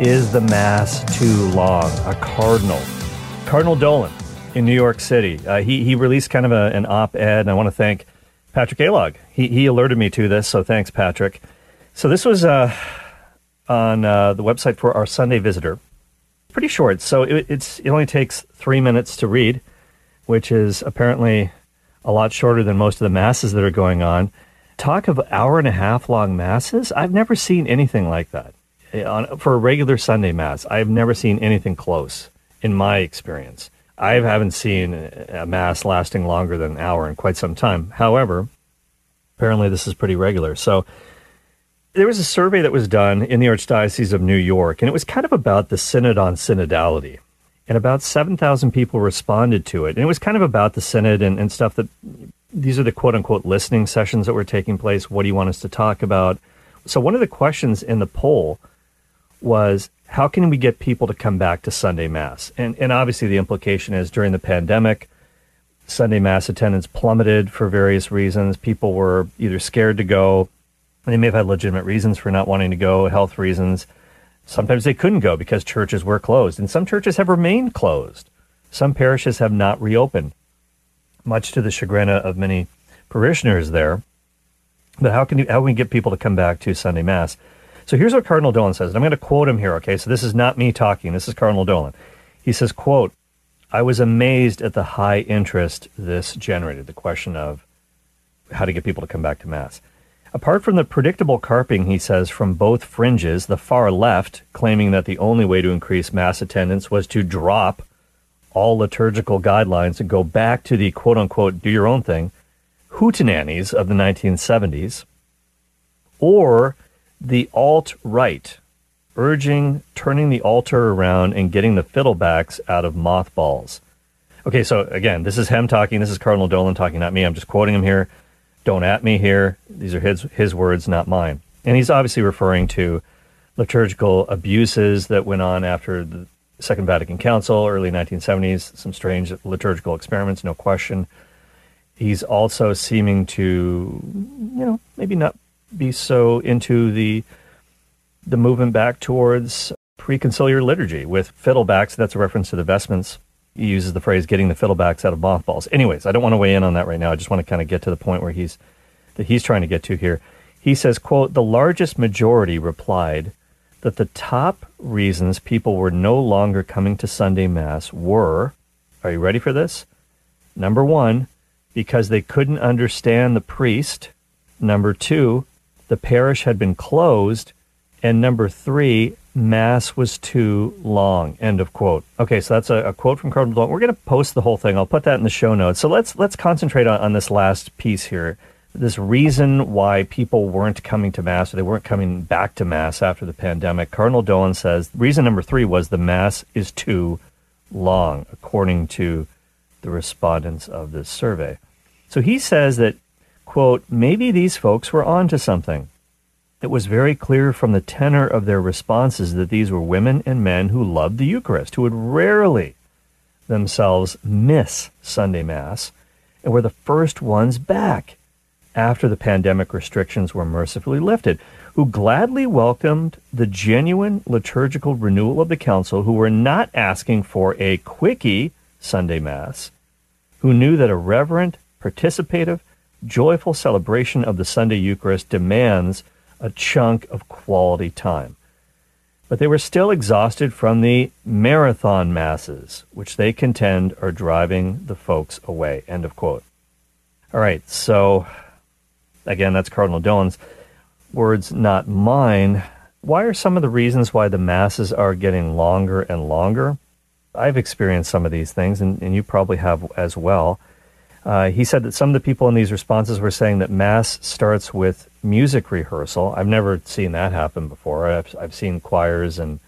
Is the Mass too long? A cardinal. Cardinal Dolan in New York City. Uh, he, he released kind of a, an op ed, and I want to thank Patrick Alog. He, he alerted me to this, so thanks, Patrick. So this was uh, on uh, the website for our Sunday Visitor. Pretty short, so it, it's, it only takes three minutes to read, which is apparently a lot shorter than most of the masses that are going on. Talk of hour and a half long masses? I've never seen anything like that eh, on, for a regular Sunday Mass, I've never seen anything close in my experience. I haven't seen a Mass lasting longer than an hour in quite some time. However, apparently this is pretty regular. So there was a survey that was done in the Archdiocese of New York, and it was kind of about the Synod on Synodality. And about 7,000 people responded to it. And it was kind of about the Synod and, and stuff that these are the quote unquote listening sessions that were taking place. What do you want us to talk about? So, one of the questions in the poll was how can we get people to come back to Sunday Mass? And, and obviously, the implication is during the pandemic, Sunday Mass attendance plummeted for various reasons. People were either scared to go, they may have had legitimate reasons for not wanting to go, health reasons. Sometimes they couldn't go because churches were closed, and some churches have remained closed. Some parishes have not reopened, much to the chagrin of many parishioners there. But how can you, how can we get people to come back to Sunday Mass? So here's what Cardinal Dolan says. And I'm going to quote him here, okay? So this is not me talking. This is Cardinal Dolan. He says, quote, I was amazed at the high interest this generated, the question of how to get people to come back to Mass. Apart from the predictable carping, he says, from both fringes, the far left, claiming that the only way to increase Mass attendance was to drop all liturgical guidelines and go back to the quote unquote do your own thing hootenannies of the 1970s, or the alt right, urging turning the altar around and getting the fiddlebacks out of mothballs. Okay, so again, this is him talking. This is Cardinal Dolan talking, not me. I'm just quoting him here. Don't at me here. These are his his words, not mine. And he's obviously referring to liturgical abuses that went on after the Second Vatican Council, early 1970s. Some strange liturgical experiments, no question. He's also seeming to, you know, maybe not be so into the the movement back towards preconciliar liturgy with fiddlebacks. That's a reference to the vestments. He uses the phrase "getting the fiddlebacks out of mothballs." Anyways, I don't want to weigh in on that right now. I just want to kind of get to the point where he's that he's trying to get to here. He says, "quote The largest majority replied." That the top reasons people were no longer coming to Sunday Mass were, are you ready for this? Number one, because they couldn't understand the priest. Number two, the parish had been closed, and number three, mass was too long. End of quote. Okay, so that's a, a quote from Cardinal Dolan. We're going to post the whole thing. I'll put that in the show notes. So let's let's concentrate on, on this last piece here. This reason why people weren't coming to mass or they weren't coming back to mass after the pandemic. Cardinal Dolan says reason number three was the mass is too long, according to the respondents of this survey. So he says that quote, maybe these folks were on to something. It was very clear from the tenor of their responses that these were women and men who loved the Eucharist, who would rarely themselves miss Sunday Mass, and were the first ones back after the pandemic restrictions were mercifully lifted, who gladly welcomed the genuine liturgical renewal of the Council, who were not asking for a quickie Sunday Mass, who knew that a reverent, participative, joyful celebration of the Sunday Eucharist demands a chunk of quality time. But they were still exhausted from the marathon masses, which they contend are driving the folks away. End of quote. All right, so again, that's Cardinal Dolan's words, not mine. Why are some of the reasons why the masses are getting longer and longer? I've experienced some of these things, and, and you probably have as well. Uh, he said that some of the people in these responses were saying that Mass starts with music rehearsal. I've never seen that happen before. I've, I've seen choirs and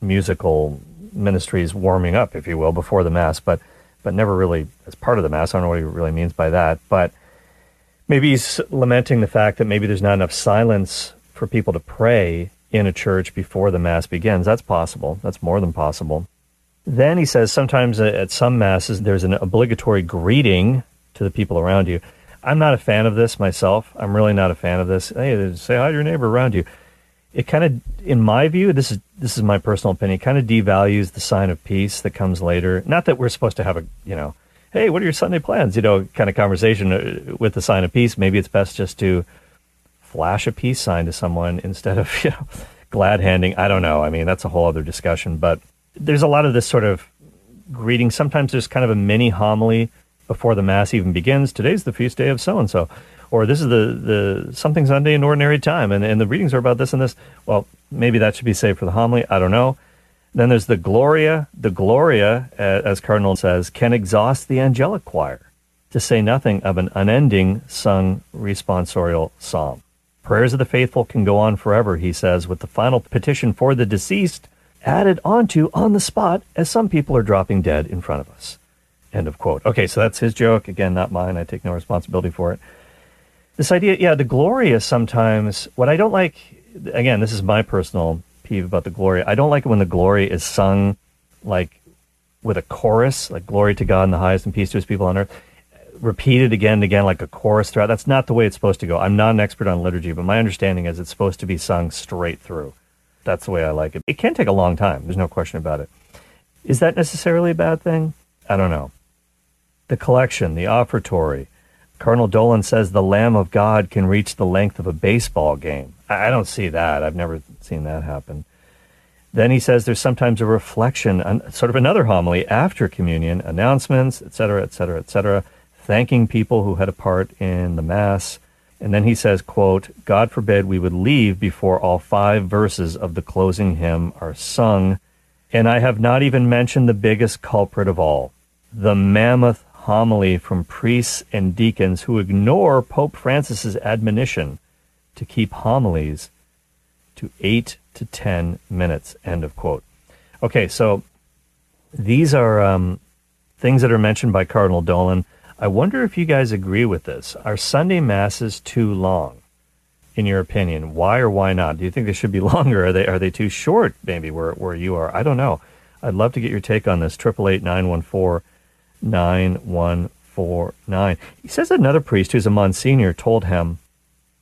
musical ministries warming up, if you will, before the Mass, but, but never really as part of the Mass. I don't know what he really means by that. But maybe he's lamenting the fact that maybe there's not enough silence for people to pray in a church before the Mass begins. That's possible. That's more than possible. Then he says sometimes at some Masses there's an obligatory greeting to the people around you. I'm not a fan of this myself. I'm really not a fan of this. Hey, say hi to your neighbor around you. it kind of, in my view, this is this is my personal opinion, kind of devalues the sign of peace that comes later. Not that we're supposed to have a, you know, hey, what are your Sunday plans? You know, kind of conversation uh, with the sign of peace. Maybe it's best just to flash a peace sign to someone instead of, you know, glad handing. I don't know. I mean, that's a whole other discussion. But there's a lot of this sort of greeting. Sometimes there's kind of a mini homily before the mass even begins. Today's the feast day of so and so, or this is the the something Sunday in ordinary time, and and the readings are about this and this. Well, maybe that should be saved for the homily. I don't know. Then there's the Gloria. The Gloria, uh, as Cardinal says, can exhaust the angelic choir, to say nothing of an unending sung responsorial psalm. Prayers of the faithful can go on forever, he says, with the final petition for the deceased added onto on the spot as some people are dropping dead in front of us. End of quote. Okay, so that's his joke. Again, not mine. I take no responsibility for it. This idea, yeah, the Gloria sometimes, what I don't like, again, this is my personal peeve about the Gloria. I don't like it when the Gloria is sung like with a chorus, like glory to God in the highest and peace to his people on earth, repeated again and again like a chorus throughout. That's not the way it's supposed to go. I'm not an expert on liturgy, but my understanding is it's supposed to be sung straight through. That's the way I like it. It can take a long time. There's no question about it. Is that necessarily a bad thing? I don't know. The collection, the offertory. Cardinal Dolan says the Lamb of God can reach the length of a baseball game. I don't see that. I've never seen that happen. Then he says there's sometimes a reflection, sort of another homily after communion, announcements, etc., etc., etc., thanking people who had a part in the Mass. And then he says, quote, God forbid we would leave before all five verses of the closing hymn are sung. And I have not even mentioned the biggest culprit of all, the mammoth homily from priests and deacons who ignore Pope Francis's admonition to keep homilies to eight to ten minutes. End of quote. Okay, so these are um, things that are mentioned by Cardinal Dolan. I wonder if you guys agree with this. Are Sunday masses too long, in your opinion? Why or why not? Do you think they should be longer? Are they are they too short? Maybe where where you are. I don't know. I'd love to get your take on this. Triple eight nine one four nine one four nine. He says another priest who's a Monsignor told him.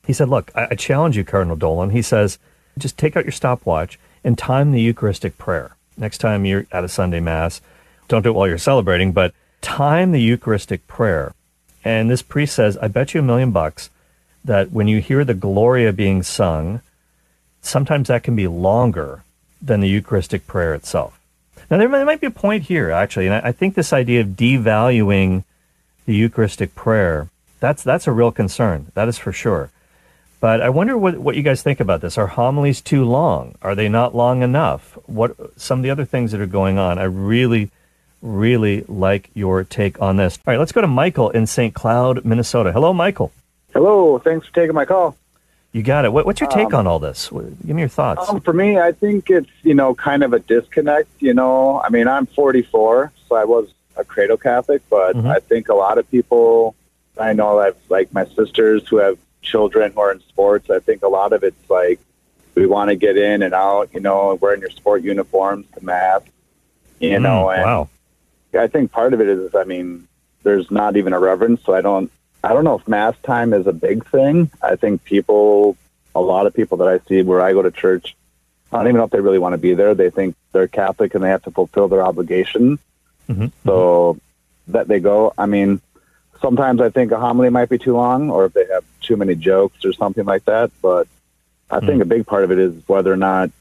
He said, "Look, I, I challenge you, Cardinal Dolan." He says, "Just take out your stopwatch and time the Eucharistic prayer next time you're at a Sunday Mass. Don't do it while you're celebrating, but." time the Eucharistic prayer. And this priest says, I bet you a million bucks that when you hear the Gloria being sung, sometimes that can be longer than the Eucharistic prayer itself. Now, there might be a point here, actually, and I think this idea of devaluing the Eucharistic prayer, that's, that's a real concern. That is for sure. But I wonder what, what you guys think about this. Are homilies too long? Are they not long enough? What some of the other things that are going on? I really really like your take on this. All right, let's go to Michael in St. Cloud, Minnesota. Hello, Michael. Hello. Thanks for taking my call. You got it. What, what's your take um, on all this? Give me your thoughts. Um, for me, I think it's you know kind of a disconnect. You know, I mean, I'm 44, so I was a cradle Catholic, but mm-hmm. I think a lot of people I know I've like my sisters who have children who are in sports. I think a lot of it's like we want to get in and out. You know, wearing your sport uniforms to mass. You mm, know, and wow. I think part of it is, I mean, there's not even a reverence. So I don't, I don't know if mass time is a big thing. I think people, a lot of people that I see where I go to church, I don't even know if they really want to be there. They think they're Catholic and they have to fulfill their obligation. Mm-hmm. So that they go. I mean, sometimes I think a homily might be too long, or if they have too many jokes or something like that. But I mm-hmm. think a big part of it is whether or not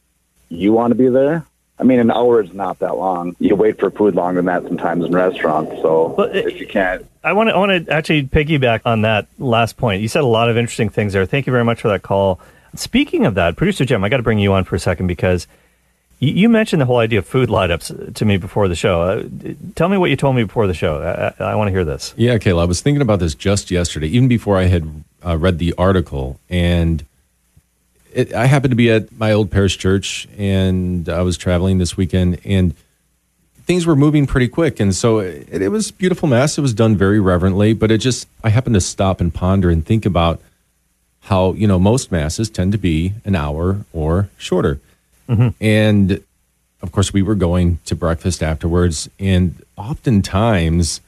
you want to be there I mean, an hour is not that long. You wait for food longer than that sometimes in restaurants. So but if you can't, I want to I want to actually piggyback on that last point. You said a lot of interesting things there. Thank you very much for that call. Speaking of that, producer Jim, I got to bring you on for a second because you, you mentioned the whole idea of food light-ups to me before the show. Uh, tell me what you told me before the show. I, I, I want to hear this. Yeah, Cale, I was thinking about this just yesterday, even before I had uh, read the article, and it, I happened to be at my old parish church, and I was traveling this weekend, and things were moving pretty quick, and so it, it was beautiful mass. It was done very reverently, but it just I happened to stop and ponder and think about how you know most masses tend to be an hour or shorter, mm-hmm. and of course we were going to breakfast afterwards, and oftentimes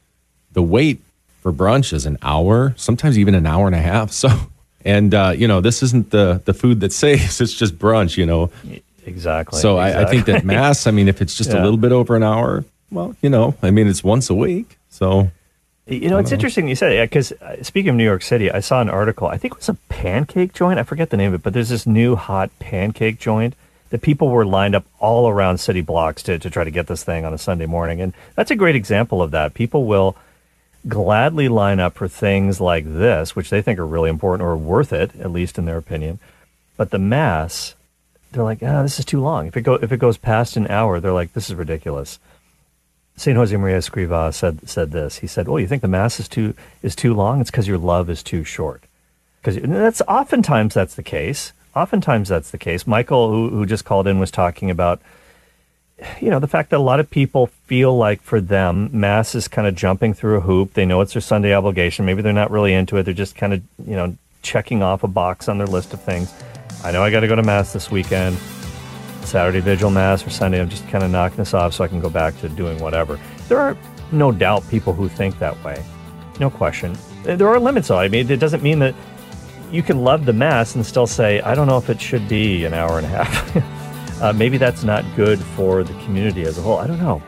the wait for brunch is an hour, sometimes even an hour and a half. So And uh, you know, this isn't the the food that saves; it's just brunch. You know, exactly. So exactly. I, I, think that mass. I mean, if it's just yeah. a little bit over an hour, well, you know, I mean, it's once a week. So you know, it's know. interesting you said it because uh, speaking of New York City, I saw an article. I think it was a pancake joint. I forget the name of it, but there's this new hot pancake joint that people were lined up all around city blocks to, to try to get this thing on a Sunday morning. And that's a great example of that. People will gladly line up for things like this, which they think are really important or worth it, at least in their opinion. But the mass, they're like, ah, this is too long. If it go if it goes past an hour, they're like, this is ridiculous. Saint Josemaria Escrivá said said this. He said, "Oh, you think the mass is too is too long? It's because your love is too short." Because that's oftentimes that's the case. Oftentimes that's the case. Michael, who, who just called in, was talking about you know, the fact that a lot of people feel like for them, Mass is kind of jumping through a hoop. They know it's their Sunday obligation. Maybe they're not really into it. They're just kind of, you know, checking off a box on their list of things. I know I got to go to Mass this weekend. Saturday Vigil Mass or Sunday, I'm just kind of knocking this off so I can go back to doing whatever. There are no doubt people who think that way. No question. There are limits, though. I mean, it doesn't mean that you can love the Mass and still say, I don't know if it should be an hour and a half. uh, maybe that's not good for the community as a whole. I don't know.